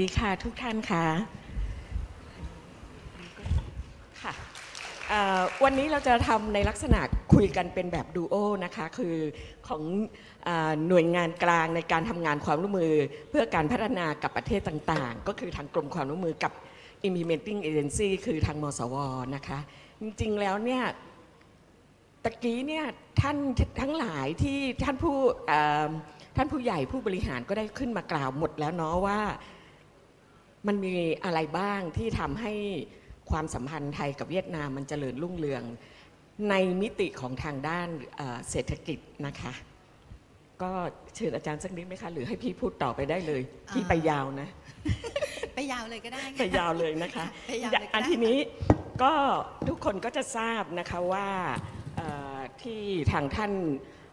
ดีค่ะทุกท่านค่ะค่ะวันนี้เราจะทำในลักษณะคุยกันเป็นแบบดูโอนะคะคือของอหน่วยงานกลางในการทำงานความร่วมมือ เพื่อการพัฒนากับประเทศต่างๆ ก็คือทางกรมความร่วมมือกับ implementing agency คือทางมสวนะคะ จริงๆแล้วเนี่ยตะกี้เนี่ยท่านทั้งหลายที่ท่านผู้ท่านผู้ใหญ่ผู้บริหารก็ได้ขึ้นมากล่าวหมดแล้วเนาะว่า มันมีอะไรบ้างที่ทำให้ความสัมพันธ์ไทยกับเวียดนามมันเจริญรุ่งเรือง ในมิติของทางด้านเอ่อเศรษฐกิจนะคะ ก็เชิญอาจารย์สักนิดไหมคะ หรือให้พี่พูดต่อไปได้เลย พี่ไปยาวนะ ไปยาวเลยก็ได้ไปยาวเลยนะคะไปยาวเลยก็อันได้ทีนี้ก็ทุกคนก็จะทราบนะคะว่าเอ่อที่ทางท่าน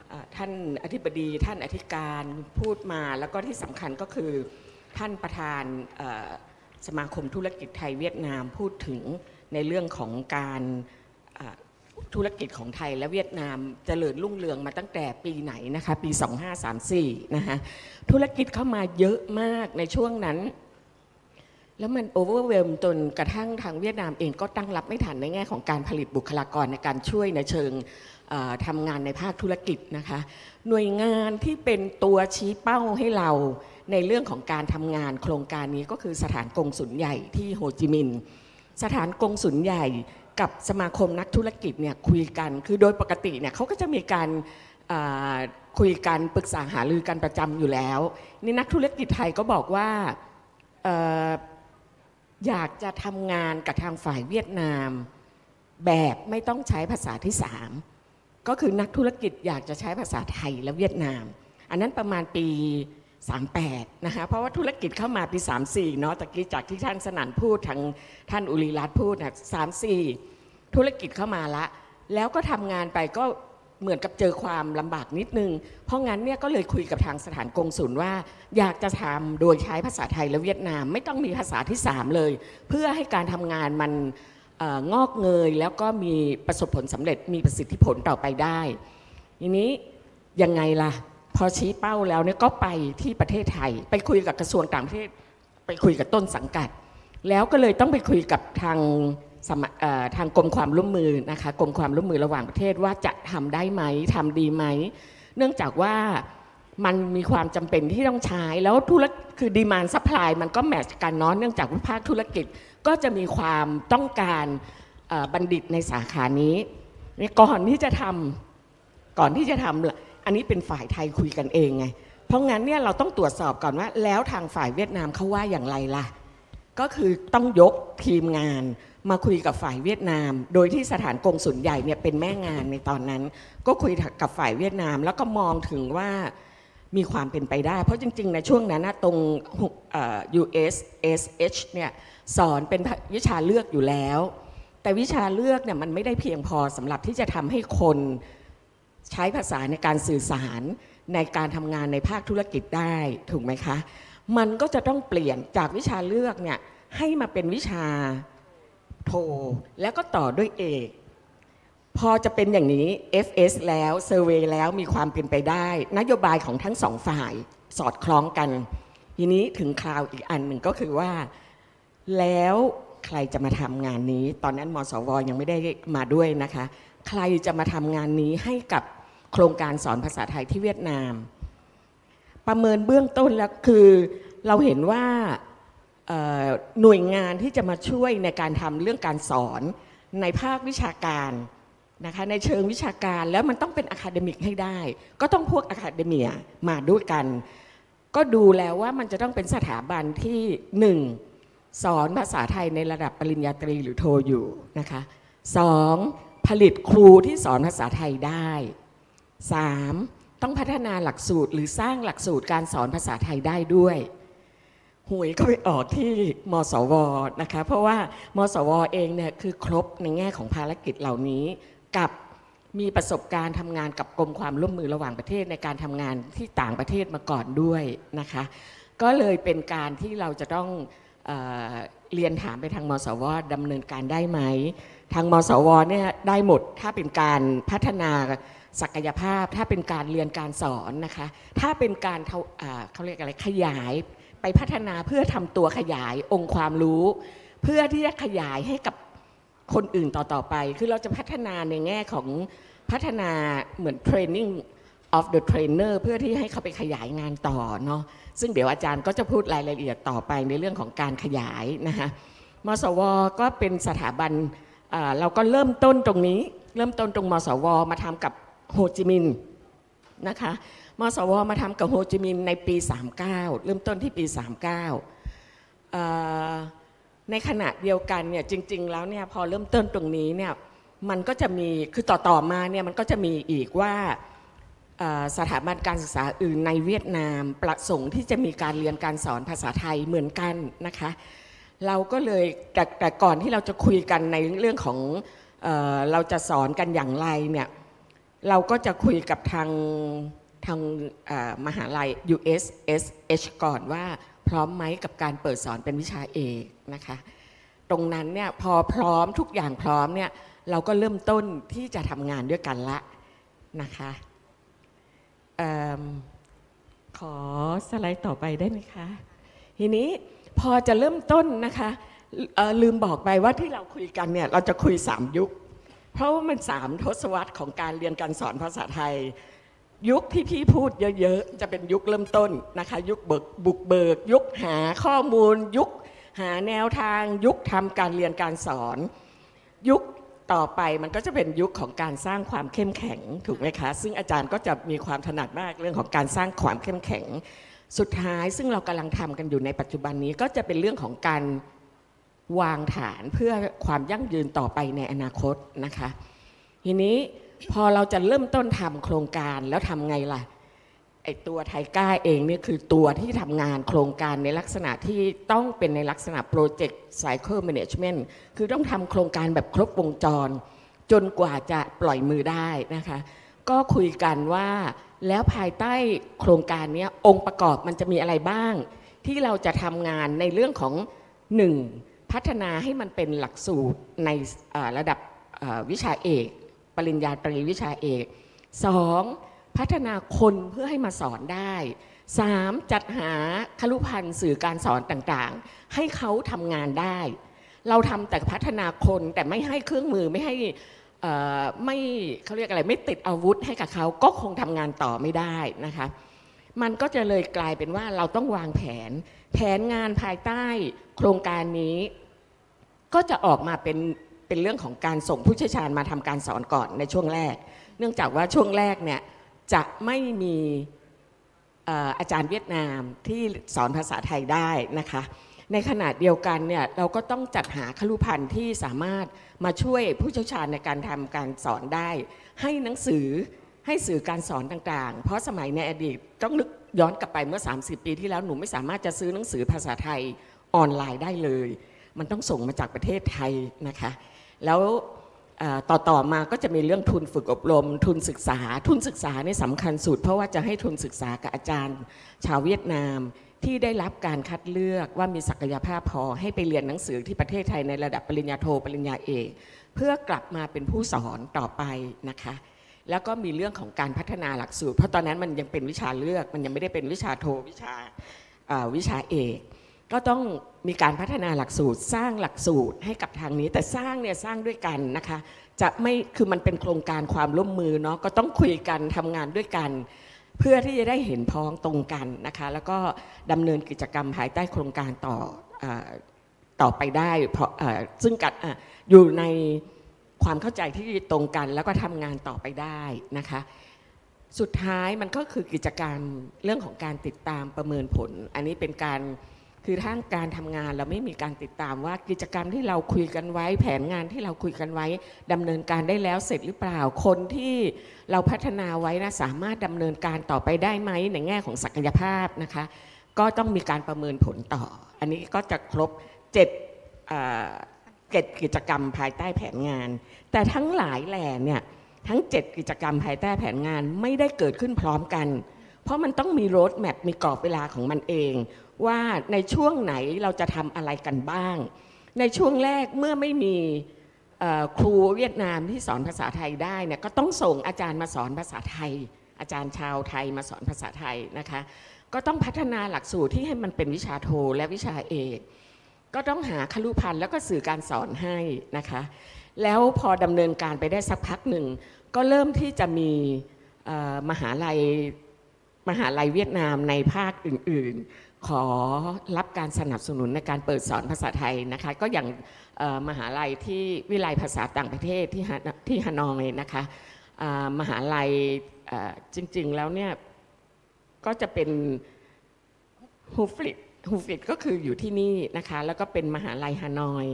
เอ่อท่านอธิบดีท่านอธิการพูดมาแล้วก็ที่สำคัญก็คือ ท่านประธานสมาคมธุรกิจไทยเวียดนามพูดถึงในเรื่องของการธุรกิจของไทยและเวียดนามเจริญรุ่งเรืองมาตั้งแต่ปีไหนนะคะปี 2534นะคะธุรกิจเข้ามาเยอะมากในช่วงนั้น แล้วมันโอเวอร์เวลมจนกระทั่งทางเวียดนามเองก็ตั้งรับไม่ทันในแง่ของการผลิตบุคลากรในการช่วยในเชิงทำงานในภาคธุรกิจนะคะหน่วยงานที่เป็นตัวชี้เป้าให้เรา ในเรื่องของการทำงานโครงการนี้ก็คือสถานกงสุลใหญ่ที่โฮจิมินห์สถานกงสุลใหญ่กับสมาคมนักธุรกิจเนี่ยคุยกัน คือโดยปกติเนี่ยเขาก็จะมีการคุยกันปรึกษาหารือกันประจำอยู่แล้ว นี่นักธุรกิจไทยก็บอกว่าออยากจะทำงานกับทางฝ่ายเวียดนาม แบบไม่ต้องใช้ภาษาที่สามก็คือนักธุรกิจอยากจะใช้ภาษาไทยและเวียดนาม อันนั้นประมาณปี 38นะคะเพราะว่าธุรกิจเข้ามาปี 34เนาะตะกี้จากที่ท่านสนั่นพูดทางท่านอุริรัตพูดนะ34 ธุรกิจเข้ามาละ แล้วก็ทำงานไปก็เหมือนกับเจอความลำบากนิดนึง เพราะงั้นเนี่ยก็เลยคุยกับทางสถานกงสุลว่า อยากจะทำโดยใช้ภาษาไทยและเวียดนาม ไม่ต้องมีภาษาที่ 3 เลย เพื่อให้การทำงานมันองอกเงยแล้วก็มีประสบผลสำเร็จมีประสิทธิผลต่อไปได้ทีนี้ยังไงล่ะ พอชี้เป้าแล้วเนี่ยก็ไปที่ประเทศไทย ไปคุยกับกระทรวงต่างประเทศ ไปคุยกับต้นสังกัด แล้วก็เลยต้องไปคุยกับทางทางกรมความร่วมมือนะคะกรมความร่วมมือระหว่างประเทศว่าจะทำได้ไหมทำดีไหม เนื่องจากว่ามันมีความจำเป็นที่ต้องใช้แล้วธุรกคือ demand supply มันก็ match กันเนาะเนื่องจากว่าภาคธุรกิจก็จะมีความต้องการบัณฑิตในสาขานี้ก่อนที่จะทำก่อนที่จะทำ อันนี้เป็นฝ่ายไทยคุยกันเองไง เพราะงั้นเนี่ยเราต้องตรวจสอบก่อนว่า แล้วทางฝ่ายเวียดนามเขาว่าอย่างไรล่ะ ก็คือต้องยกทีมงานมาคุยกับฝ่ายเวียดนาม โดยที่สถานกงสุลใหญ่เนี่ยเป็นแม่งานในตอนนั้น ก็คุยกับฝ่ายเวียดนาม แล้วก็มองถึงว่ามีความเป็นไปได้ เพราะจริง ๆ ในช่วงนั้นตรง USSH เนี่ยสอนเป็นวิชาเลือกอยู่แล้ว แต่วิชาเลือกเนี่ยมันไม่ได้เพียงพอสำหรับที่จะทำให้คน ใช้ภาษาในการสื่อสารในการทำงานในภาคธุรกิจได้ถูกไหมคะ มันก็จะต้องเปลี่ยนจากวิชาเลือกเนี่ยให้มาเป็นวิชาโท แล้วก็ต่อด้วยเอกพอจะเป็นอย่างนี้ FS แล้วเซอร์เวยแล้วมีความเป็นไปได้ นโยบายของทั้งสองฝ่ายสอดคล้องกัน ทีนี้ถึงคราวอีกอันหนึ่งก็คือว่า แล้วใครจะมาทำงานนี้ ตอนนั้นมสวยังไม่ได้มาด้วยนะคะ ใครจะมาทำงานนี้ให้กับ โครงการสอนภาษาไทยที่เวียดนาม ประเมินเบื้องต้นแล้วคือเราเห็นว่าหน่วยงานที่จะมาช่วยในการทำเรื่องการสอนในภาควิชาการนะคะในเชิงวิชาการแล้วมันต้องเป็น academic ให้ได้ ก็ต้องพวก academia มาด้วยกัน ก็ดูแล้วว่ามันจะต้องเป็นสถาบันที่หนึ่งสอนภาษาไทยในระดับปริญญาตรีหรือโทอยู่นะคะสองผลิตครูที่สอนภาษาไทยได้ สามต้องพัฒนาหลักสูตรหรือสร้างหลักสูตรการสอนภาษาไทยได้ด้วยหวยก็ไปออกที่มสวนะคะเพราะว่ามสวเองเนี่ยคือครบในแง่ของภารกิจเหล่านี้ กับมีประสบการณ์ทำงานกับกรมความร่วมมือระหว่างประเทศในการทำงานที่ต่างประเทศมาก่อนด้วยนะคะก็เลยเป็นการที่เราจะต้องเออเรียนถามไปทางมสวดำเนินการได้ไหม ทางมสวเนี่ยได้หมดถ้าเป็นการพัฒนา ศักยภาพ ถ้าเป็นการเรียนการสอนนะคะ ถ้าเป็นการเท่าเขาเรียกอะไรขยายไปพัฒนาเพื่อทำตัวขยายองค์ความรู้ เพื่อที่จะขยายให้กับคนอื่นต่อๆไป คือเราจะพัฒนาในแง่ของพัฒนาเหมือน training of the trainer เพื่อที่ให้เขาไปขยายงานต่อเนาะซึ่งเดี๋ยวอาจารย์ก็จะพูดรายละเอียดต่อไปในเรื่องของการขยายนะคะมสว ก็เป็นสถาบันเอ่อเราก็เริ่มต้นตรงนี้ เริ่มต้นตรงมสว มาทำกับ โฮจิมินห์นะคะมสวมาทำกับโฮจิมินห์ในปี 39 เริ่มต้นที่ปี 39เอ่อในขณะเดียวกันเนี่ยจริง ๆ แล้วเนี่ยพอเริ่มต้นตรงนี้เนี่ยมันก็จะมีคือต่อๆมาเนี่ยมันก็จะมีอีกว่าสถาบันการศึกษาอื่นในเวียดนามประสงค์ที่จะมีการเรียนการสอนภาษาไทยเหมือนกันนะคะเราก็เลยแต่แต่ก่อนที่เราจะคุยกันในเรื่องของเออเราจะสอนกันอย่างไรเนี่ย เราก็จะคุยกับทางทางมหาลัย USSH ก่อนว่าพร้อมไหมกับการเปิดสอนเป็นวิชาเอกนะคะ ตรงนั้นเนี่ยพอพร้อมทุกอย่างพร้อมเนี่ยเราก็เริ่มต้นที่จะทำงานด้วยกันละนะคะเอิ่มขอสไลด์ต่อไปได้ไหมคะ ทีนี้พอจะเริ่มต้นนะคะลืมบอกไปว่าที่เราคุยกันเนี่ยเราจะคุย 3 ยุค เพราะว่ามันสามทศวรรษของการเรียนการสอนภาษาไทย ยุคที่พี่พูดเยอะๆ จะเป็นยุคเริ่มต้นนะคะ ยุคเบิกบุกเบิก ยุคหาข้อมูล ยุคหาแนวทาง ยุคทำการเรียนการสอน ยุคต่อไปมันก็จะเป็นยุคของการสร้างความเข้มแข็งถูกไหมคะ ซึ่งอาจารย์ก็จะมีความถนัดมากเรื่องของการสร้างความเข้มแข็ง สุดท้ายซึ่งเรากำลังทำกันอยู่ในปัจจุบันนี้ก็จะเป็นเรื่องของการ วางฐานเพื่อความยั่งยืนต่อไปในอนาคตนะคะ ทีนี้พอเราจะเริ่มต้นทำโครงการแล้วทำไงล่ะไอตัวไทก้าเองเนี่ยคือตัวที่ทำงานโครงการในลักษณะที่ต้องเป็นในลักษณะโปรเจกต์ไซเคิลแมネจเมนต์คือต้องทำโครงการแบบครบวงจร จนกว่าจะปล่อยมือได้นะคะ ก็คุยกันว่าแล้วภายใต้โครงการนี้องค์ประกอบมันจะมีอะไรบ้าง ที่เราจะทำงานในเรื่องของหนึ่ง พัฒนาให้มันเป็นหลักสูตรในระดับวิชาเอก ปริญญาตรีวิชาเอกสองพัฒนาคนเพื่อให้มาสอนได้สามจัดหาคลุพันธ์สื่อการสอนต่างๆ ให้เขาทำงานได้ เราทำแต่พัฒนาคนแต่ไม่ให้เครื่องมือไม่ให้ไม่เขาเรียกอะไรไม่ติดอาวุธให้กับเขาก็คงทำงานต่อไม่ได้นะคะ มันก็จะเลยกลายเป็นว่าเราต้องวางแผน แผนงานภายใต้โครงการนี้ ก็จะออกมาเป็นเป็นเรื่องของการส่งผู้เชี่ยวชาญมาทำการสอนก่อนในช่วงแรก เนื่องจากว่าช่วงแรกเนี่ยจะไม่มีเอ่ออาจารย์เวียดนามที่สอนภาษาไทยได้นะคะ ในขณะเดียวกันเนี่ยเราก็ต้องจัดหาคลุพันธ์ที่สามารถมาช่วยผู้เชี่ยวชาญในการทำการสอนได้ ให้หนังสือ ให้สื่อการสอนต่างๆ เพราะสมัยในอดีตต้องนึกย้อนกลับไปเมื่อ 30 ปีที่แล้วหนูไม่สามารถจะซื้อหนังสือภาษาไทยออนไลน์ได้เลย มันต้องส่งมาจากประเทศไทยนะคะ แล้วต่อต่อมาก็จะมีเรื่องทุนฝึกอบรม ทุนศึกษา ทุนศึกษาเนี่สำคัญสุด เพราะว่าจะให้ทุนศึกษากับอาจารย์ ชาวเวียดนามที่ได้รับการคัดเลือกว่ามีศักยภาพพอให้ไปเรียนหนังสือที่ประเทศไทยในระดับปริญญาโทปริญญาเอกเพื่อกลับมาเป็นผู้สอนต่อไปนะคะ แล้วก็มีเรื่องของการพัฒนาหลักสูตร เพราะตอนนั้นมันยังเป็นวิชาเลือก มันยังไม่ได้เป็นวิชาโทวิชาวิชาเอกก็ต้องมีการพัฒนาหลักสูตร สร้างหลักสูตรให้กับทางนี้ แต่สร้างเนี่ยสร้างด้วยกันนะคะ จะไม่คือมันเป็นโครงการความร่วมมือเนาะก็ต้องคุยกันทำงานด้วยกัน เพื่อที่จะได้เห็นพ้องตรงกันนะคะ แล้วก็ดำเนินกิจกรรมภายใต้โครงการต่ออต่อไปได้เพราะซึ่งกัดออยู่ใน ความเข้าใจที่ตรงกันแล้วก็ทำงานต่อไปได้นะคะ สุดท้ายมันก็คือกิจกรรมเรื่องของการติดตามประเมินผล อันนี้เป็นการคือทางการทำงานเราไม่มีการติดตามว่ากิจกรรมที่เราคุยกันไว้ แผนงานที่เราคุยกันไว้ดำเนินการได้แล้วเสร็จหรือเปล่าคนที่เราพัฒนาไว้นะสามารถดำเนินการต่อไปได้ไหมในแง่ของศักยภาพนะคะ ก็ต้องมีการประเมินผลต่อ อันนี้ก็จะครบ7 เอ่อเจ็ดกิจกรรมภายใต้แผนงาน แต่ทั้งหลายแหล่เนี่ยทั้ง 7 กิจกรรมภายใต้แผนงานไม่ได้เกิดขึ้นพร้อมกัน เพราะมันต้องมีโรดแมพมีกรอบเวลาของมันเอง ว่าในช่วงไหนเราจะทำอะไรกันบ้าง ในช่วงแรกเมื่อไม่มีครูเวียดนามที่สอนภาษาไทยได้เนี่ยก็ต้องส่งอาจารย์มาสอนภาษาไทย อาจารย์ชาวไทยมาสอนภาษาไทยนะคะ ก็ต้องพัฒนาหลักสูตรที่ให้มันเป็นวิชาโทและวิชาเอก ก็ต้องหาคลุพันธ์แล้วก็สื่อการสอนให้นะคะ แล้วพอดำเนินการไปได้สักพักหนึ่ง ก็เริ่มที่จะมีมหาลัยมหาลัยเวียดนามในภาคอื่น ๆ ขอรับการสนับสนุนในการเปิดสอนภาษาไทยนะคะ ก็อย่างมหาลัยที่วิไลภาษาต่างประเทศที่ฮาที่ฮานอยนะคะมหาลัยจริง ๆ แล้วเนี่ยก็จะเป็นฮูฟลิต ฮูฟิตก็คืออยู่ที่นี่นะคะ แล้วก็เป็นมหาลัยฮานอย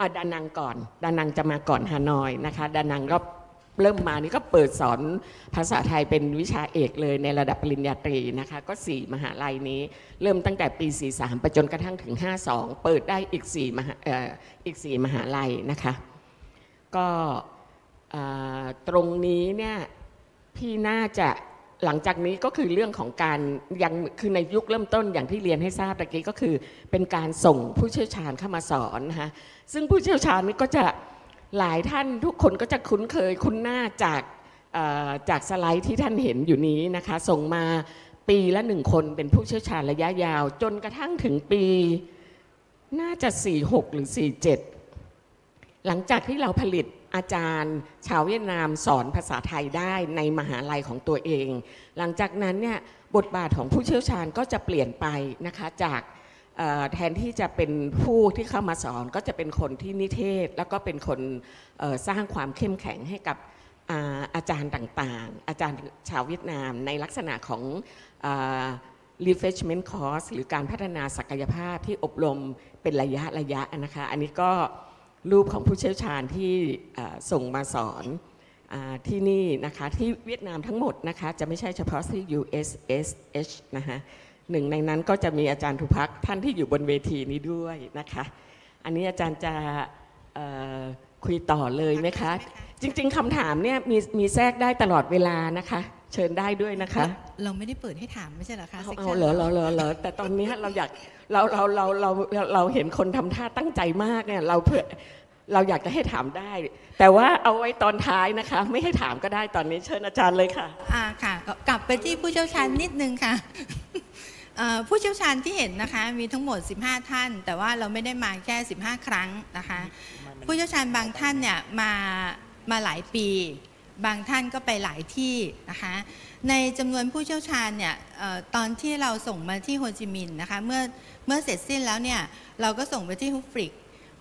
อดานังก่อน ดานังจะมาก่อนฮานอยนะคะ ดานังก็เริ่มมานี่ก็เปิดสอนภาษาไทยเป็นวิชาเอกเลยในระดับปริญญาตรีนะคะ ก็ 4 มหาลัยนี้ เริ่มตั้งแต่ปี 43 ไปจนกระทั่งถึง 52 เปิดได้อีก4มหาอ,อ,อีก 4 มหาลัยนะคะ ก็ตรงนี้เนี่ยพี่น่าจะ หลังจากนี้ก็คือเรื่องของการยังคือในยุคเริ่มต้นอย่างที่เรียนให้ทราบตะกี้ก็คือ เป็นการส่งผู้เชี่ยวชาญเข้ามาสอนนะคะซึ่งผู้เชี่ยวชาญนี่ก็จะหลายท่านทุกคนก็จะคุ้นเคยคุ้นหน้าจากจากสไลด์ที่ท่านเห็นอยู่นี้นะคะ ส่งมาปีละหนึ่งคนเป็นผู้เชี่ยวชาญระยะยาว จนกระทั่งถึงปีน่าจะ 46 หรือ 47 หลังจากที่เราผลิต อาจารย์ ชาวเวียดนามสอนภาษาไทยได้ในมหาลัยของตัวเอง หลังจากนั้นเนี่ยบทบาทของผู้เชี่ยวชาญก็จะเปลี่ยนไปนะคะจากแทนที่จะเป็นผู้ที่เข้ามาสอนก็จะเป็นคนที่นิเทศ แล้วก็เป็นคนสร้างความเข้มแข็งให้กับอาอาจารย์ต่างๆ อาจารย์ชาวเวียดนามในลักษณะของอ refreshment course หรือการพัฒนาศักยภาพที่อบรมเป็นระยะระยะนะคะ อันนี้ก็ รูปของผู้เชี่ยวชาญที่ส่งมาสอนอที่นี่นะคะที่เวียดนามทั้งหมดนะคะจะไม่ใช่เฉพาะที่ USSH นะคะหนึ่งในนั้นก็จะมีอาจารย์ทุพักท่านที่อยู่บนเวทีนี้ด้วยนะคะ อันนี้อาจารย์จะคุยต่อเลยไหมคะ จริง ๆคำถามเนี่ยมีมีแทรกได้ตลอดเวลานะคะ เชิญได้ด้วยนะคะ เราไม่ได้เปิดให้ถามไม่ใช่เหรอคะเอา section เอาเหรอเหรอเหรอเหรอแต่ตอนเนี้ยเราอยากเราเราเราเราเราเราเห็นคนทำท่าตั้งใจมากเนี่ยเราเพื่อเราอยากจะให้ถามได้ แต่ว่าเอาไว้ตอนท้ายนะคะ ไม่ให้ถามก็ได้ตอนนี้เชิญอาจารย์เลยค่ะ อ่าค่ะก็กลับไปที่ผู้เชี่ยวชาญนิดนึงค่ะเอ่อผู้เชี่ยวชาญที่เห็นนะคะ มีทั้งหมด 15 ท่าน แต่ว่าเราไม่ได้มาแค่ 15 ครั้งนะคะ ผู้เชี่ยวชาญบางท่านเนี่ยมามาหลายปี บางท่านก็ไปหลายที่นะคะในจำนวนผู้เชี่ยวชาญเนี่ยออตอนที่เราส่งมาที่โฮจิมินห์นะคะเมื่อเมื่อเสร็จสิ้นแล้วเนี่ยเราก็ส่งไปที่ฮุฟริก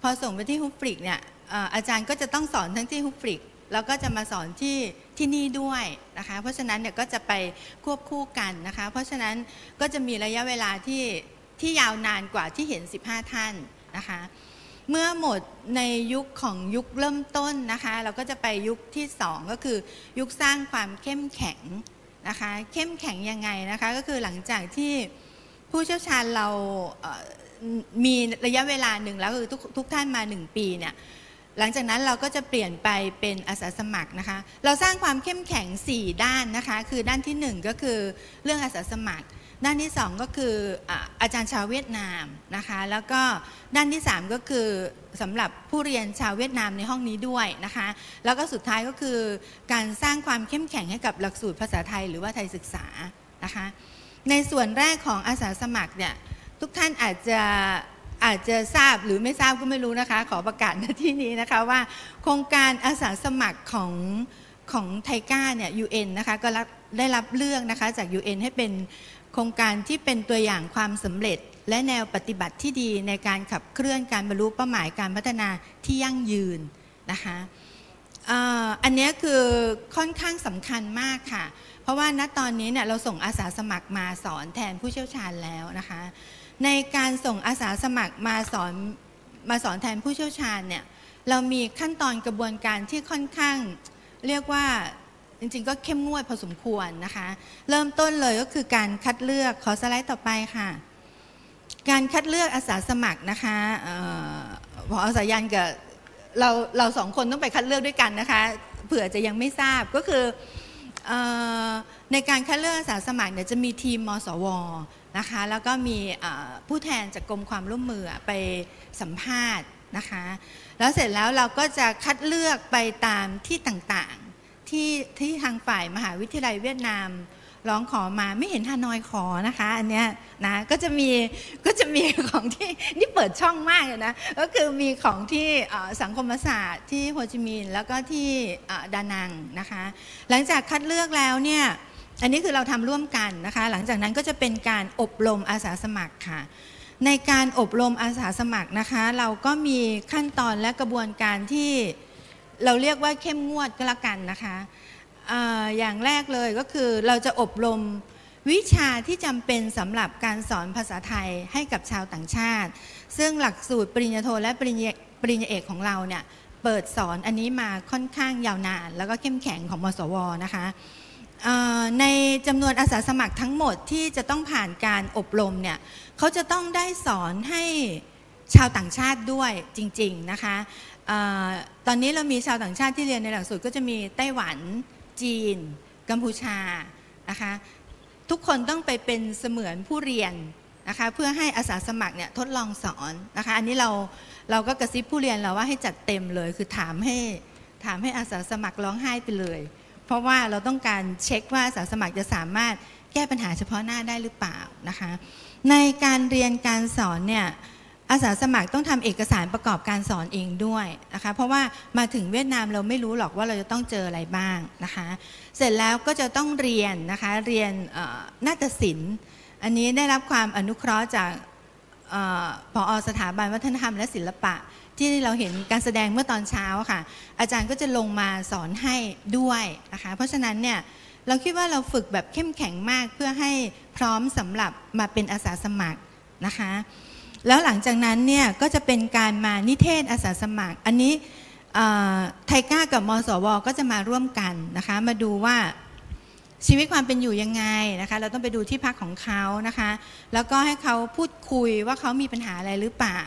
พอส่งไปที่ฮุฟริกเนี่ยอออาจารย์ก็จะต้องสอนทั้งที่ฮุฟริกแล้วก็จะมาสอนที่ที่นี่ด้วยนะคะ เพราะฉะนั้นเนี่ยก็จะไปควบคู่กันนะคะ เพราะฉะนั้นก็จะมีระยะเวลาที่ที่ยาวนานกว่าที่เห็น 15 ท่านนะคะ เมื่อหมดในยุคของยุคเริ่มต้นนะคะ เราก็จะไปยุคที่สองก็คือ ยุคสร้างความเข้มแข็งนะคะ เข้มแข็งยังไงนะคะ ก็คือหลังจากที่ผู้เชี่ยวชาญเรามีระยะเวลาหนึ่งแล้วคือทุกทุกท่านมาหนึ่งปีเนี่ย หลังจากนั้นเราก็จะเปลี่ยนไปเป็นอาสาสมัครนะคะ เราสร้างความเข้มแข็ง 4 ด้านนะคะ คือด้านทีหนึ่1 ก็คือเรื่องอาสาสมัคร ด้านที่ 2 ก็คืออาอาจารย์ชาวเวียดนามนะคะ แล้วก็ด้านที่ 3 ก็คือสำหรับผู้เรียนชาวเวียดนามในห้องนี้ด้วยนะคะ แล้วก็สุดท้ายก็คือการสร้างความเข้มแข็งให้กับหลักสูตรภาษาไทยหรือว่าไทยศึกษานะคะ ในส่วนแรกของอาสาสมัครเนี่ยทุกท่านอาจจะ อาจจะทราบหรือไม่ทราบก็ไม่รู้นะคะ ขอประกาศณที่นี้นะคะว่า โครงการอาสาสมัครของของไทก้าเนี่ย UN นะคะก็รับได้รับเลือกนะคะจาก UN ให้เป็นโครงการที่เป็นตัวอย่างความสำเร็จ และแนวปฏิบัติที่ดีในการขับเคลื่อนการบรรลุเป้าหมายการพัฒนาที่ยั่งยืนนะคะอันนี้คือค่อนข้างสำคัญมากค่ะ เพราะว่าณตอนนี้เนี่ยเราส่งอาสาสมัครมาสอนแทนผู้เชี่ยวชาญแล้วนะคะ ในการส่งอาสาสมัครมาสอนมาสอนแทนผู้เชี่ยวชาญเนี่ยเรามีขั้นตอนกระบวนการที่ค่อนข้าง เรียกว่าจริงๆ ก็เข้มงวดพอสมควรนะคะ เริ่มต้นเลยก็คือการคัดเลือกขอสไลด์ต่อไปค่ะ การคัดเลือกอาสาสมัครนะคะเออพอสายันกับเราเราสองคนต้องไปคัดเลือกด้วยกันนะคะ เผื่อจะยังไม่ทราบก็คือเอ่อในการคัดเลือกอาสาสมัครเนี่ยจะมีทีมมสว นะคะ แล้วก็มีผู้แทนจากกรมความร่วมมือไปสัมภาษณ์นะคะ แล้วเสร็จแล้วเราก็จะคัดเลือกไปตามที่ต่างๆที่ที่ทางฝ่ายมหาวิทยาลัยเวียดนามร้องขอมาไม่เห็นฮานอยขอนะคะ อันเนี้ยนะก็จะมีก็จะมีของที่นี่เปิดช่องมากเลยนะก็คือมีของที่สังคมศาสตร์ที่โฮจิมินห์แล้วก็ที่ดานังนะคะ หลังจากคัดเลือกแล้วเนี่ย อันนี้คือเราทำร่วมกันนะคะ หลังจากนั้นก็จะเป็นการอบรมอาสาสมัครค่ะ ในการอบรมอาสาสมัครนะคะ เราก็มีขั้นตอนและกระบวนการที่เราเรียกว่าเข้มงวดก็แล้วกันนะคะอย่างแรกเลยก็คือเราจะอบรมวิชาที่จำเป็นสำหรับการสอนภาษาไทยให้กับชาวต่างชาติ ซึ่งหลักสูตรปริญญาโทและปริญญาปริญญาเอกของเราเนี่ยเปิดสอนอันนี้มาค่อนข้างยาวนาน แล้วก็เข้มแข็งของมสวนะคะ ในจำนวนอาสาสมัครทั้งหมดที่จะต้องผ่านการอบรมเนี่ยเขาจะต้องได้สอนให้ชาวต่างชาติด้วยจริงๆนะคะออตอนนี้เรามีชาวต่างชาติที่เรียนในหลักสูตรก็จะมีไต้หวันจีน กัมพูชานะคะทุกคนต้องไปเป็นเสมือนผู้เรียนนะคะเพื่อให้อาสาสมัครเนี่ยทดลองสอนนะคะอันนี้เราเราก็กระซิบผู้เรียนเราว่าให้จัดเต็มเลย คือถามให้ถามให้อาสาสมัครร้องไห้ไปเลย เพราะว่าเราต้องการเช็คว่าอาสาสมัครจะสามารถแก้ปัญหาเฉพาะหน้าได้หรือเปล่านะคะ ในการเรียนการสอนเนี่ยอาสาสมัครต้องทำเอกสารประกอบการสอนเองด้วยนะคะ เพราะว่ามาถึงเวียดนามเราไม่รู้หรอกว่าเราจะต้องเจออะไรบ้างนะคะ เสร็จแล้วก็จะต้องเรียนนะคะเรียนเอ่อนาฏศิลป์ อันนี้ได้รับความอนุเคราะห์จากเอออสถาบันวัฒนธรรมและศิลปะ ที่เราเห็นการแสดงเมื่อตอนเช้าค่ะ อาจารย์ก็จะลงมาสอนให้ด้วยนะคะเพราะฉะนั้นเนี่ยเราคิดว่าเราฝึกแบบเข้มแข็งมากเพื่อให้พร้อมสำหรับมาเป็นอาสาสมัครนะคะ แล้วหลังจากนั้นเนี่ยก็จะเป็นการมานิเทศอาสาสมัคร อันนี้ไทก้ากับมสว ก็จะมาร่วมกันนะคะ มาดูว่าชีวิตความเป็นอยู่ยังไงนะคะ เราต้องไปดูที่พักของเขานะคะ แล้วก็ให้เขาพูดคุยว่าเขามีปัญหาอะไรหรือเปล่า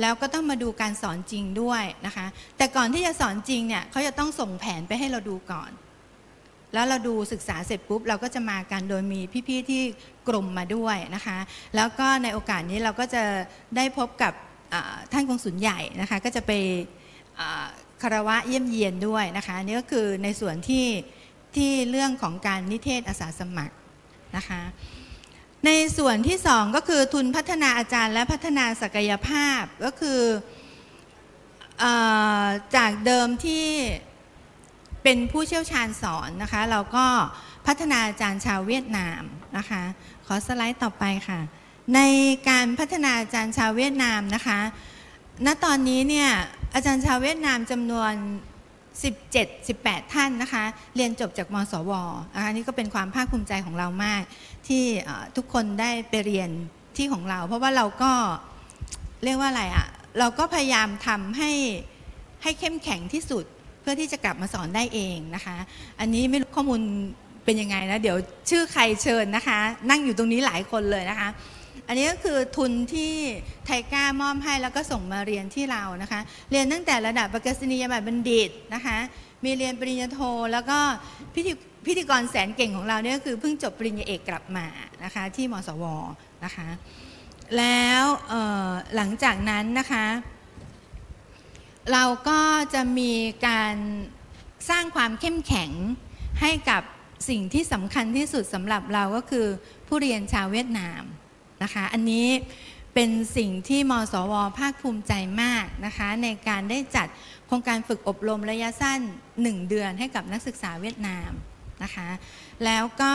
แล้วก็ต้องมาดูการสอนจริงด้วยนะคะ แต่ก่อนที่จะสอนจริงเนี่ยเขาจะต้องส่งแผนไปให้เราดูก่อน แล้วเราดูศึกษาเสร็จปุ๊บเราก็จะมากันโดยมีพี่ๆที่กลุ่มมาด้วยนะคะ แล้วก็ในโอกาสนี้เราก็จะได้พบกับท่านกงสุลใหญ่นะคะ ก็จะไปคารวะเยี่ยมเยียนด้วยนะคะนี่ก็คือในส่วนที่ที่เรื่องของการนิเทศอาสาสมัครนะคะ ในส่วนที่สองก็คือทุนพัฒนาอาจารย์และพัฒนาศักยภาพก็คือออจากเดิมที่เป็นผู้เชี่ยวชาญสอนนะคะ เราก็พัฒนาอาจารย์ชาวเวียดนามนะคะ ขอสไลด์ต่อไปค่ะ ในการพัฒนาอาจารย์ชาวเวียดนามนะคะ ณตอนนี้เนี่ยอาจารย์ชาวเวียดนามจำนวน 17 18 ท่านนะคะ เรียนจบจากมสวนะคะนี่ก็เป็นความภาคภูมิใจของเรามาก ที่ทุกคนได้ไปเรียนที่ของเรา เพราะว่าเราก็เรียกว่าอะไรอะ่ะเราก็พยายามทำให้ให้เข้มแข็งที่สุดเพื่อที่จะกลับมาสอนได้เองนะคะ อันนี้ไม่รู้ข้อมูลเป็นยังไงนะ เดี๋ยวชื่อใครเชิญนะคะ นั่งอยู่ตรงนี้หลายคนเลยนะคะ อันนี้ก็คือทุนที่ไทก้ามอบให้แล้วก็ส่งมาเรียนที่เรานะคะ เรียนตั้งแต่ระดับประกาศนียบัตรบัณฑิตนะคะ มีเรียนปริญญาโท แล้วก็พิธีพิธีกรแสนเก่งของเราเนี่ยก็คือเพิ่งจบปริญญาเอกกลับมานะคะที่มสวนะคะ แล้วหลังจากนั้นนะคะ เราก็จะมีการสร้างความเข้มแข็งให้กับสิ่งที่สำคัญที่สุดสำหรับเราก็คือผู้เรียนชาวเวียดนาม นะคะ อันนี้เป็นสิ่งที่มสว ภาคภูมิใจมากนะคะ ในการได้จัดโครงการฝึกอบรมระยะสั้น 1 เดือนให้กับนักศึกษาเวียดนามนะคะ แล้วก็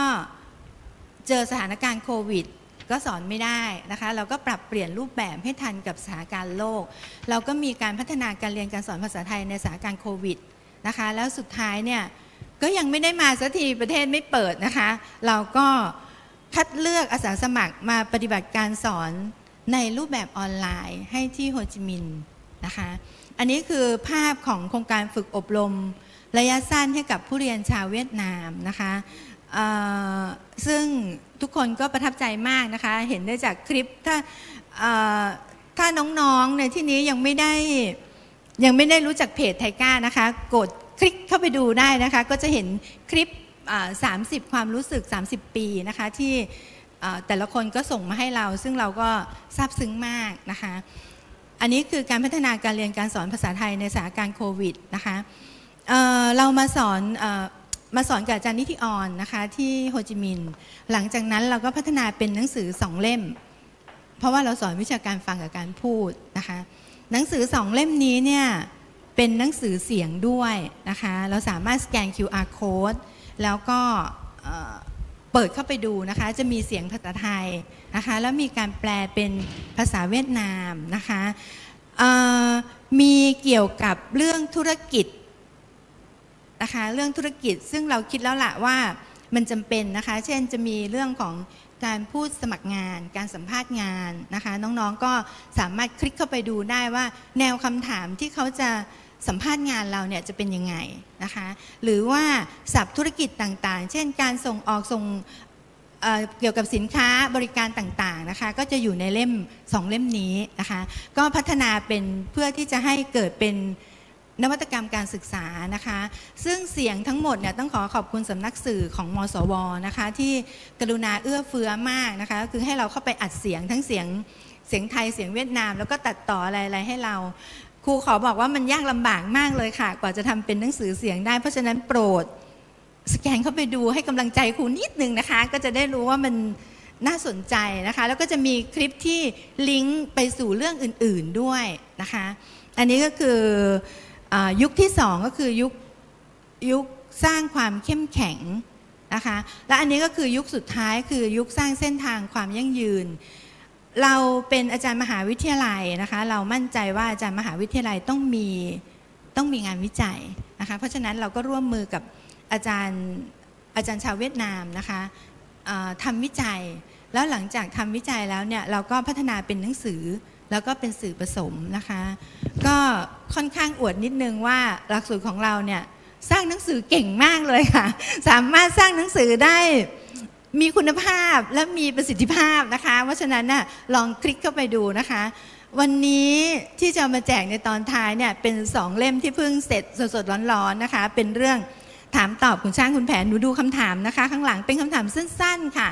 เจอสถานการณ์โควิดก็สอนไม่ได้นะคะ เราก็ปรับเปลี่ยนรูปแบบให้ทันกับสถานการณ์โลก เราก็มีการพัฒนาการเรียนการสอนภาษาไทยในสถานการณ์โควิดนะคะ แล้วสุดท้ายเนี่ยก็ยังไม่ได้มาสักทีประเทศไม่เปิดนะคะ เราก็ คัดเลือกอาสาสมัครมาปฏิบัติการสอนในรูปแบบออนไลน์ให้ที่โฮจิมินห์นะคะ อันนี้คือภาพของโครงการฝึกอบรมระยะสั้นให้กับผู้เรียนชาวเวียดนามนะคะซึ่งทุกคนก็ประทับใจมากนะคะ เห็นได้จากคลิปถ้าถ้าน้องๆในที่นี้ยังไม่ได้ยังไม่ได้รู้จักเพจไทก้านะคะ กดคลิกเข้าไปดูได้นะคะ ก็จะเห็นคลิป 30 ความรู้สึก 30 ปีนะคะที่แต่ละคนก็ส่งมาให้เรา ซึ่งเราก็ซาบซึ้งมากนะคะ อันนี้คือการพัฒนาการเรียนการสอนภาษาไทยในสถานการณ์โควิดนะคะเเรามาสอนออมาสอนกับอาจารย์นิติออนนะคะที่โฮจิมินห์หลังจากนั้นเราก็พัฒนาเป็นหนังสือสองเล่ม เพราะว่าเราสอนวิชาการฟังกับการพูดนะคะหนังสือสองเล่มนี้เนี่ยเป็นหนังสือเสียงด้วยนะคะ เราสามารถสแกน QR code แล้วก็เปิดเข้าไปดูนะคะ จะมีเสียงภาษาไทยนะคะ แล้วมีการแปลเป็นภาษาเวียดนามนะคะมีเกี่ยวกับเรื่องธุรกิจนะคะเรื่องธุรกิจซึ่งเราคิดแล้วละว่ามันจำเป็นนะคะ เช่นจะมีเรื่องของการพูดสมัครงาน การสัมภาษณ์งานนะคะ น้องๆก็สามารถคลิกเข้าไปดูได้ว่า แนวคำถามที่เขาจะ สัมภาษณ์งานเราเนี่ยจะเป็นยังไงนะคะหรือว่าศัพท์ธุรกิจต่างๆ เช่นการส่งออกส่งเเกี่ยวกับสินค้าบริการต่างๆนะคะก็จะอยู่ในเล่มสองเล่มนี้นะคะก็พัฒนาเป็นเพื่อที่จะให้เกิดเป็นนวัตกรรมการศึกษานะคะ ซึ่งเสียงทั้งหมดเนี่ยต้องขอขอบคุณสำนักสื่อของมสวนะคะ ที่กรุณาเอื้อเฟื้อมากนะคะก็คือให้เราเข้าไปอัดเสียงทั้งเสียงเสียงไทยเสียงเวียดนาม แล้วก็ตัดต่ออะไรๆให้เรา ครูขอบอกว่ามันยากลำบากมากเลยค่ะ กว่าจะทำเป็นหนังสือเสียงได้ เพราะฉะนั้นโปรด สแกนเข้าไปดูให้กำลังใจครูนิดนึงนะคะ ก็จะได้รู้ว่ามันน่าสนใจนะคะ แล้วก็จะมีคลิปที่ลิงก์ไปสู่เรื่องอื่น ๆด้วยนะคะ อันนี้ก็คืออยุคที่สองก็คือยุคยุคสร้างความเข้มแข็งนะคะ และอันนี้ก็คือยุคสุดท้ายคือยุคสร้างเส้นทางความยั่งยืน เราเป็นอาจารย์มหาวิทยาลัยนะคะ เรามั่นใจว่าอาจารย์มหาวิทยาลัยต้องมีต้องมีงานวิจัยนะคะ เพราะฉะนั้นเราก็ร่วมมือกับอาจารย์อาจารย์ชาวเวียดนามนะคะอ่าทำวิจัย แล้วหลังจากทำวิจัยแล้วเนี่ยเราก็พัฒนาเป็นหนังสือแล้วก็เป็นสื่อผสมนะคะ ก็ค่อนข้างอวดนิดนึงว่าหลักสูตรของเราเนี่ยสร้างหนังสือเก่งมากเลยค่ะ สามารถสร้างหนังสือได้ มีคุณภาพและมีประสิทธิภาพนะคะ เพราะฉะนั้นน่ะลองคลิกเข้าไปดูนะคะ วันนี้ที่จะมาแจกในตอนท้ายเนี่ยเป็นสองเล่มที่เพิ่งเสร็จสดๆร้อนๆนะคะ เป็นเรื่องถามตอบคุณช่างคุณแผนหนูดูคำถามนะคะ ข้างหลังเป็นคำถามสั้น ๆค่ะ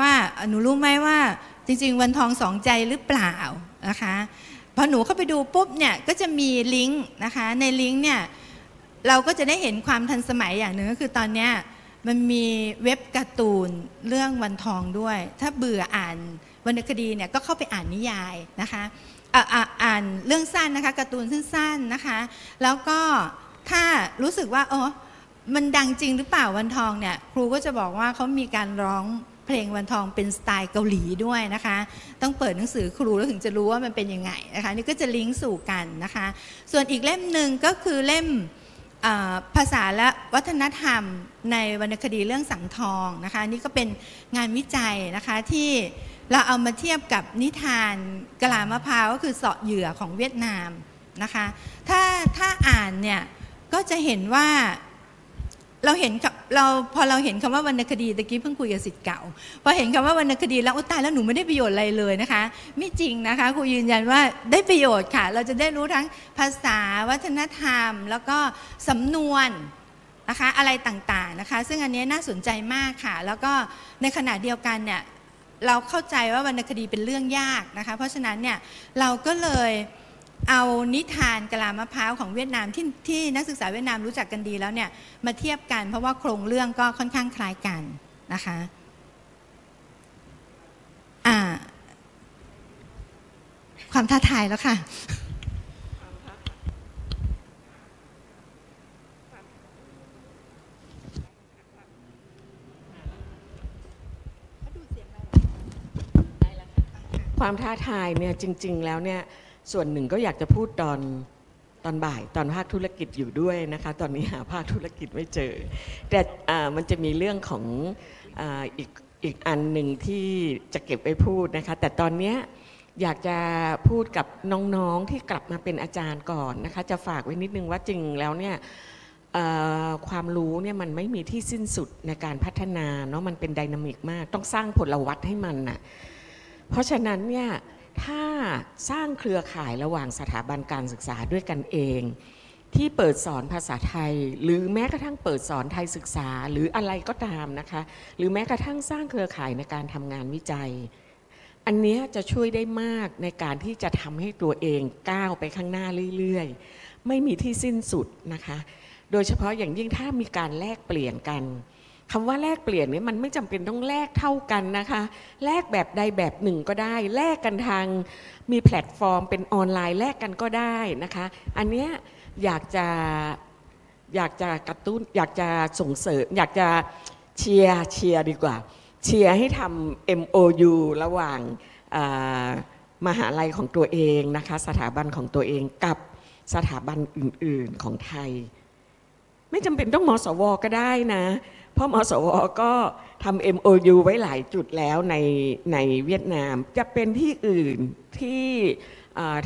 ว่าหนูรู้ไหมว่าจริง ๆ วันทองสองใจหรือเปล่านะคะพอหนูเข้าไปดูปุ๊บเนี่ยก็จะมีลิงก์นะคะในลิงก์เนี่ยเราก็จะได้เห็นความทันสมัยอย่างหนึ่งก็คือตอนเนี้ย มันมีเว็บการ์ตูนเรื่องวันทองด้วย ถ้าเบื่ออ่านวรรณคดีเนี่ยก็เข้าไปอ่านนิยายนะคะอะอ่านเรื่องสั้นนะคะการ์ตูนสั้นๆนะคะ แล้วก็ถ้ารู้สึกว่าอ๋อมันดังจริงหรือเปล่าวันทองเนี่ยครูก็จะบอกว่าเขามีการร้องเพลงวันทองเป็นสไตล์เกาหลีด้วยนะคะ ต้องเปิดหนังสือครูแล้วถึงจะรู้ว่ามันเป็นยังไงนะคะ นี่ก็จะลิงก์สู่กันนะคะ ส่วนอีกเล่มหนึ่งก็คือเล่ม ภาษาและวัฒนธรรมในวรรณคดีเรื่องสังทองนะคะนี่ก็เป็นงานวิจัยนะคะที่เราเอามาเทียบกับนิทานกลามะพร้าวก็คือเสาะเหยื่อของเวียดนามนะคะถ้าถ้าอ่านเนี่ยก็จะเห็นว่า เราเห็นเราพอเราเห็นคำว่าวรรณคดีตะกี้เพิ่งคุยกับสิทธิ์เก่าพอเห็นคำว่าวรรณคดีแล้วอุยตายแล้วหนูไม่ได้ประโยชน์อะไรเลยนะคะ ไม่จริงนะคะครูยืนยันว่าได้ประโยชน์ค่ะ เราจะได้รู้ทั้งภาษาวัฒนธรรม แล้วก็สำนวนนะคะอะไรต่างๆนะคะ ซึ่งอันนี้น่าสนใจมากค่ะ แล้วก็ในขณะเดียวกันเนี่ยเราเข้าใจว่าวรรณคดีเป็นเรื่องยากนะคะ เพราะฉะนั้นเนี่ยเราก็เลย เอานิทานกะลามะพร้าวของเวียดนามที่ที่นักศึกษาเวียดนามรู้จักกันดีแล้วเนี่ยมาเทียบกันเพราะว่าโครงเรื่องก็ค่อนข้างคล้ายกันนะคะอ่าความท้าทายแล้วค่ะความท้าทายเนี่ยจริง ๆ แล้วเนี่ย ส่วนหนึ่งก็อยากจะพูดตอนตอนบ่ายตอนภาคธุรกิจอยู่ด้วยนะคะ ตอนนี้หาภาคธุรกิจไม่เจอ แต่มันจะมีเรื่องของอีกอีกอันหนึ่งที่จะเก็บไว้พูดนะคะ แต่ตอนนี้อยากจะพูดกับน้องๆที่กลับมาเป็นอาจารย์ก่อนนะคะ จะฝากไว้นิดนึงว่าจริงแล้วเนี่ยความรู้เนี่ยมันไม่มีที่สิ้นสุดในการพัฒนาเนาะมันเป็นไดนามิกมาก ต้องสร้างผลวัตให้มันน่ะเพราะฉะนั้นเนี่ย ถ้าสร้างเครือข่ายระหว่างสถาบันการศึกษาด้วยกันเอง ที่เปิดสอนภาษาไทย หรือแม้กระทั่งเปิดสอนไทยศึกษาหรืออะไรก็ตามนะคะ หรือแม้กระทั่งสร้างเครือข่ายในการทำงานวิจัย อันนี้จะช่วยได้มากในการที่จะทำให้ตัวเองก้าวไปข้างหน้าเรื่อยๆ ไม่มีที่สิ้นสุดนะคะ โดยเฉพาะอย่างยิ่งถ้ามีการแลกเปลี่ยนกัน คำว่าแลกเปลี่ยนนี่มันไม่จำเป็นต้องแลกเท่ากันนะคะ แลกแบบใดแบบหนึ่งก็ได้ แลกกันทางมีแพลตฟอร์ม เป็นออนไลน์แลกกันก็ได้นะคะ อันเนี้ยอยากจะอยากจะกระตุ้นอยากจะส่งเสริม อยากจะเชียร์เชียร์ดีกว่า เชียร์ให้ทำ MOU ระหว่างมหาลัยของตัวเองนะคะ สถาบันของตัวเองกับสถาบันอื่น ๆของไทย ไม่จำเป็นต้องมสวก็ได้นะ พราะมสวก็ทำ MOU ไว้หลายจุดแล้วในในเวียดนาม จะเป็นที่อื่นที่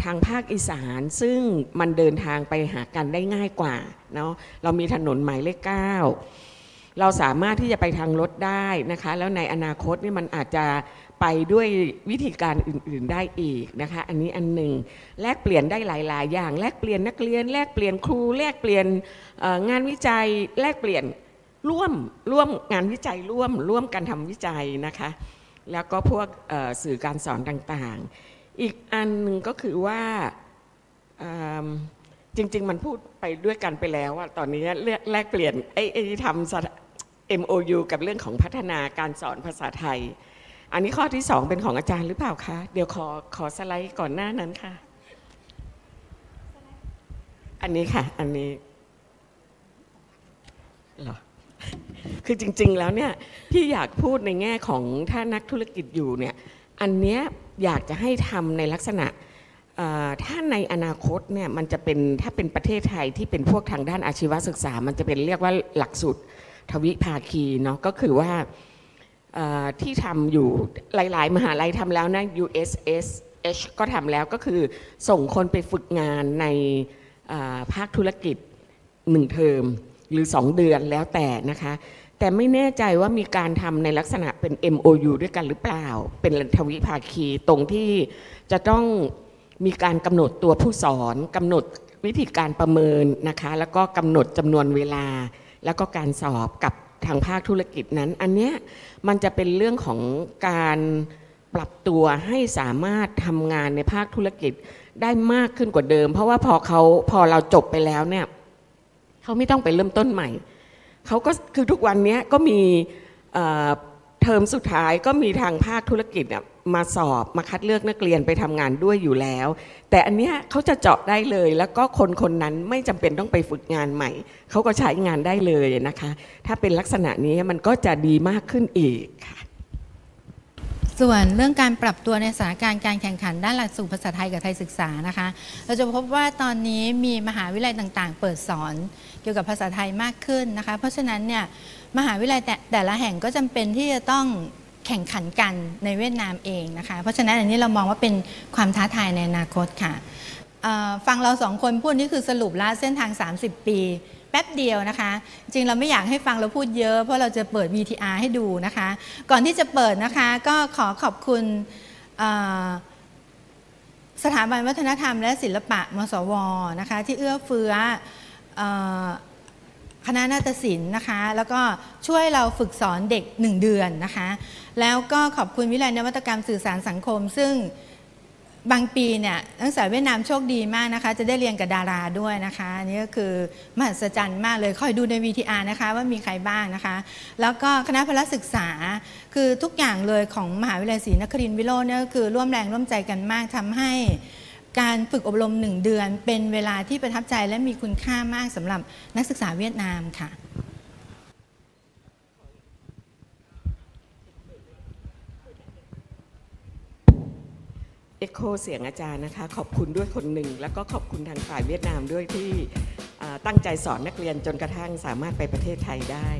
ทางภาคอีสานซึ่งมันเดินทางไปหากันได้ง่ายกว่าเนาะเรามีถนนหมายเลขเก้าเราสามารถที่จะไปทางรถได้นะคะ แล้วในอนาคตนี่มันอาจจะไปด้วยวิธีการอื่น ๆได้อีกนะคะ อันนี้อันหนึ่งแลกเปลี่ยนได้หลาย ๆ อย่าง แลกเปลี่ยนนักเรียน แลกเปลี่ยนครู แลกเปลี่ยนงานวิจัย แลกเปลี่ยน ร่วมร่วมงานวิจัยร่วมร่วมกันทำวิจัยนะคะ แล้วก็พวกสื่อการสอนต่างๆ อีกอันหนึ่งก็คือว่าจริง ๆ มันพูดไปด้วยกันไปแล้วว่าตอนนี้แลกเปลี่ยนไอ้ไอ้ทำ MOU กับเรื่องของพัฒนาการสอนภาษาไทย อันนี้ข้อที่สองเป็นของอาจารย์หรือเปล่าคะ เดี๋ยวขอขอสไลด์ก่อนหน้านั้นค่ะ อันนี้ค่ะ อันนี้ คือจริง ๆ แล้วเนี่ยที่อยากพูดในแง่ของถ้านักธุรกิจอยู่เนี่ยอันเนี้ยอยากจะให้ทำในลักษณะถ้าในอนาคตเนี่ยมันจะเป็นถ้าเป็นประเทศไทยที่เป็นพวกทางด้านอาชีวศึกษา มันจะเป็นเรียกว่าหลักสูตรทวิภาคีเนาะก็คือว่าที่ทำอยู่หลาย ๆ มหาลัยทำแล้วนะ USSH ก็ทำแล้วก็คือส่งคนไปฝึกงานในภาคธุรกิจหนึ่งเทอม หรือ 2 เดือนแล้วแต่นะคะ แต่ไม่แน่ใจว่ามีการทำในลักษณะเป็น MOU ด้วยกันหรือเปล่า เป็นทวิภาคีตรงที่จะต้องมีการกำหนดตัวผู้สอนกำหนดวิธีการประเมินนะคะ แล้วก็กำหนดจำนวนเวลา แล้วก็การสอบกับทางภาคธุรกิจนั้น อันเนี้ยมันจะเป็นเรื่องของการปรับตัวให้สามารถทำงานในภาคธุรกิจได้มากขึ้นกว่าเดิม เพราะว่าพอเขาพอเราจบไปแล้วเนี่ย เขาไม่ต้องไปเริ่มต้นใหม่เขาก็คือทุกวันนี้ก็มีเทอมสุดท้ายก็มีทางภาคธุรกิจมาสอบมาคัดเลือกนักเรียนไปทำงานด้วยอยู่แล้ว แต่อันเนี้ยเขาจะเจาะได้เลย แล้วก็คนคนนั้นไม่จำเป็นต้องไปฝึกงานใหม่ เขาก็ใช้งานได้เลยนะคะ ถ้าเป็นลักษณะนี้มันก็จะดีมากขึ้นอีกค่ะ ส่วนเรื่องการปรับตัวในสถานการณ์การแข่งขันด้านหลักสูตรภาษาไทยกับไทยศึกษานะคะ เราจะพบว่าตอนนี้มีมหาวิทยาลัยต่างๆ เปิดสอน กี่ยวกับภาษาไทยมากขึ้นนะคะ เพราะฉะนั้นเนี่ยมหาวิทยาลัยแต่แต่ละแห่งก็จำเป็นที่จะต้องแข่งขันกันในเวียดนามเองนะคะ เพราะฉะนั้นอันนี้เรามองว่าเป็นความท้าทายในอนาคตค่ะฟังเราสองคนพูดนี่คือสรุปละเส้นทาง 30 ปี แป๊บเดียวนะคะ จริงเราไม่อยากให้ฟังเราพูดเยอะ เพราะเราจะเปิด VTR ให้ดูนะคะ ก่อนที่จะเปิดนะคะก็ขอขอบคุณสถาบันวัฒนธรรมและศิลปะมสวนะคะ ที่เอื้อเฟื้อ คณะนาฏศิลป์นะคะ แล้วก็ช่วยเราฝึกสอนเด็ก 1 เดือนนะคะ แล้วก็ขอบคุณวิทยาลัยนวัตกรรมสื่อสารสังคม ซึ่งบางปีเนี่ยนักศึกษาเวียดนามโชคดีมากนะคะ จะได้เรียนกับดาราด้วยนะคะอันนี่ก็คือมหัศจรรย์มากเลยคอยดูใน VTR นะคะว่ามีใครบ้างนะคะ แล้วก็คณะพละศึกษาคือทุกอย่างเลยของมหาวิทยาลัยศรีนครินทร์วิโรจน์เนี่ยก็คือร่วมแรงร่วมใจกันมากทำให้ การฝึกอบรมหนึ่งเดือน เป็นเวลาที่ประทับใจและมีคุณค่ามากสำหรับนักศึกษาเวียดนามค่ะเอ็กโคเสียงอาจารย์นะคะ ขอบคุณด้วยคนหนึ่ง แล้วก็ขอบคุณทางฝ่ายเวียดนามด้วยที่ตั้งใจสอนนักเรียนจนกระทั่งสามารถไปประเทศไทยได้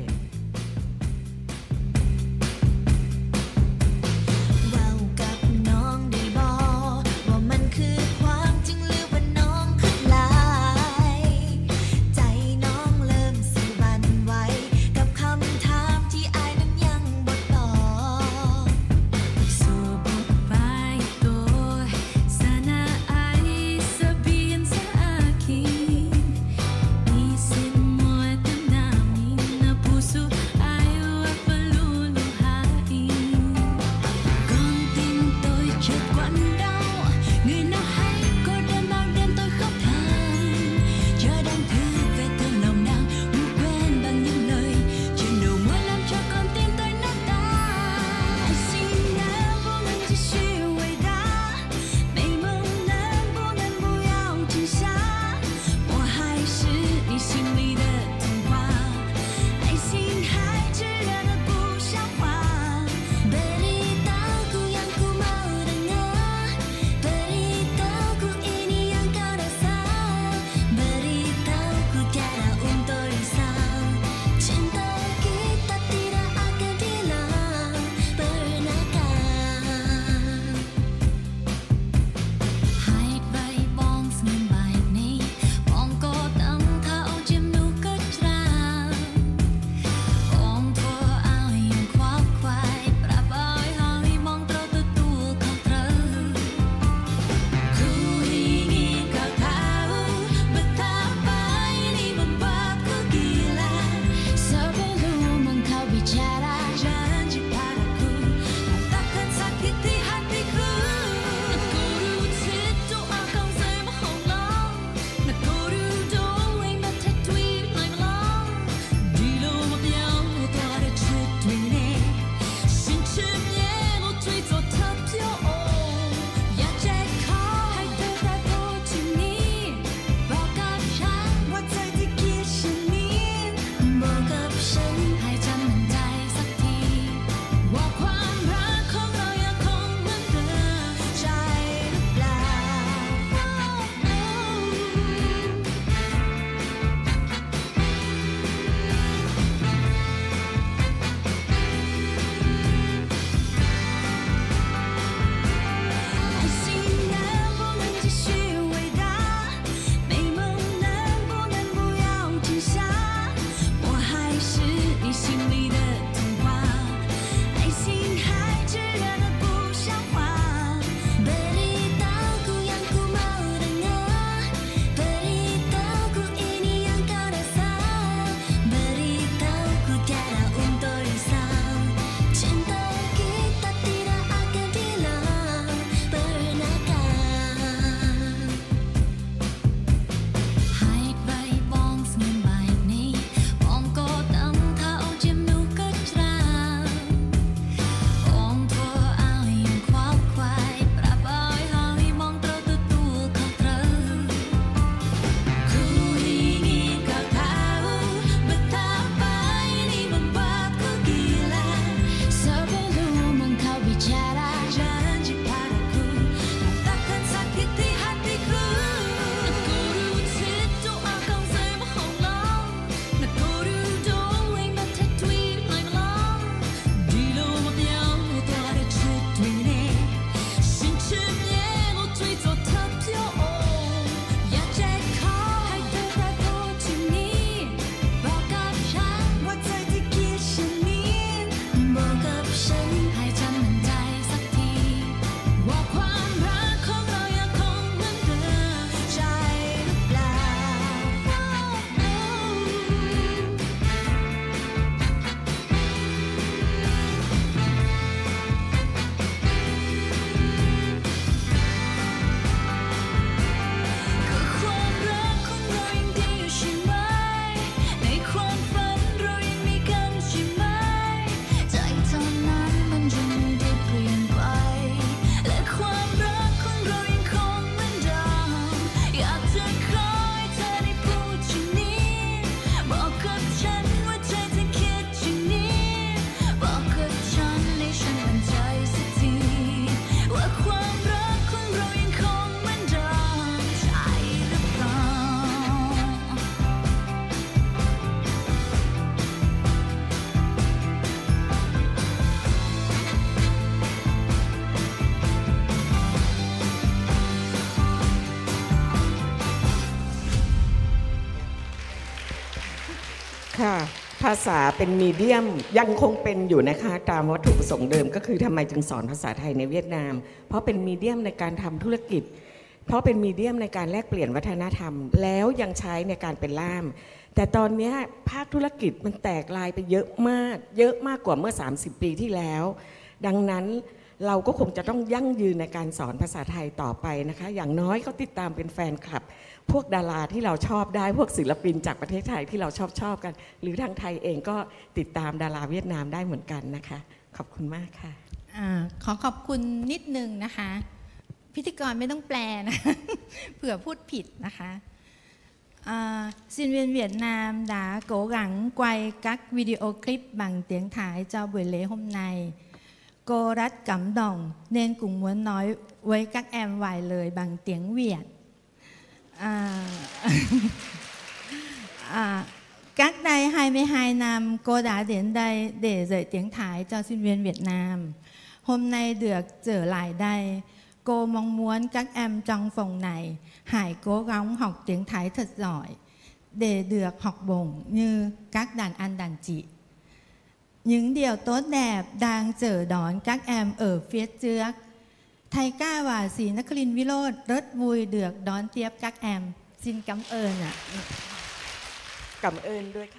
าษาเป็นมีเดียมยังคงเป็นอยู่นะคะ ตามวัตถุประสงค์เดิมก็คือทำไมจึงสอนภาษาไทยในเวียดนาม เพราะเป็นมีเดียมในการทำธุรกิจ เพราะเป็นมีเดียมในการแลกเปลี่ยนวัฒนธรรม แล้วยังใช้ในการเป็นล่าม แต่ตอนนี้ภาคธุรกิจมันแตกลายไปเยอะมาก เยอะมากกว่าเมื่อ 30 ปีที่แล้ว ดังนั้นเราก็คงจะต้องยั่งยืนในการสอนภาษาไทยต่อไปนะคะ อย่างน้อยเขาติดตามเป็นแฟนคลับ พวกดาราที่เราชอบได้พวกศิลปินจากประเทศไทยที่เราชอบชอบกัน หรือทางไทยเองก็ติดตามดาราเวียดนามได้เหมือนกันนะคะ ขอบคุณมากค่ะอาขอขอบคุณนิดนึงนะคะ พิธีกรไม่ต้องแปลนะเผื่อพูดผิดนะคะ à, sinh viên Việt Nam đã cố gắng quay các video clip bằng tiếng Thái cho buổi lễ hôm nay. Cô rất cảm động nên cũng muốn nói với các em vài lời bằng tiếng Việt. À, à, cách đây 22 năm cô đã đến đây để dạy tiếng Thái cho sinh viên Việt Nam. Hôm nay được trở lại đây, cô mong muốn các em trong phòng này hãy cố gắng học tiếng Thái thật giỏi để được học bổng như các đàn anh đàn chị. Những điều tốt đẹp đang chờ đón các em ở phía trước. ไทก้าว่าสีนครินวิโรดรถวุยเดือกดอนเตียบกักแอมซินกำเอิญอะกำเอิญด้วยค่ะ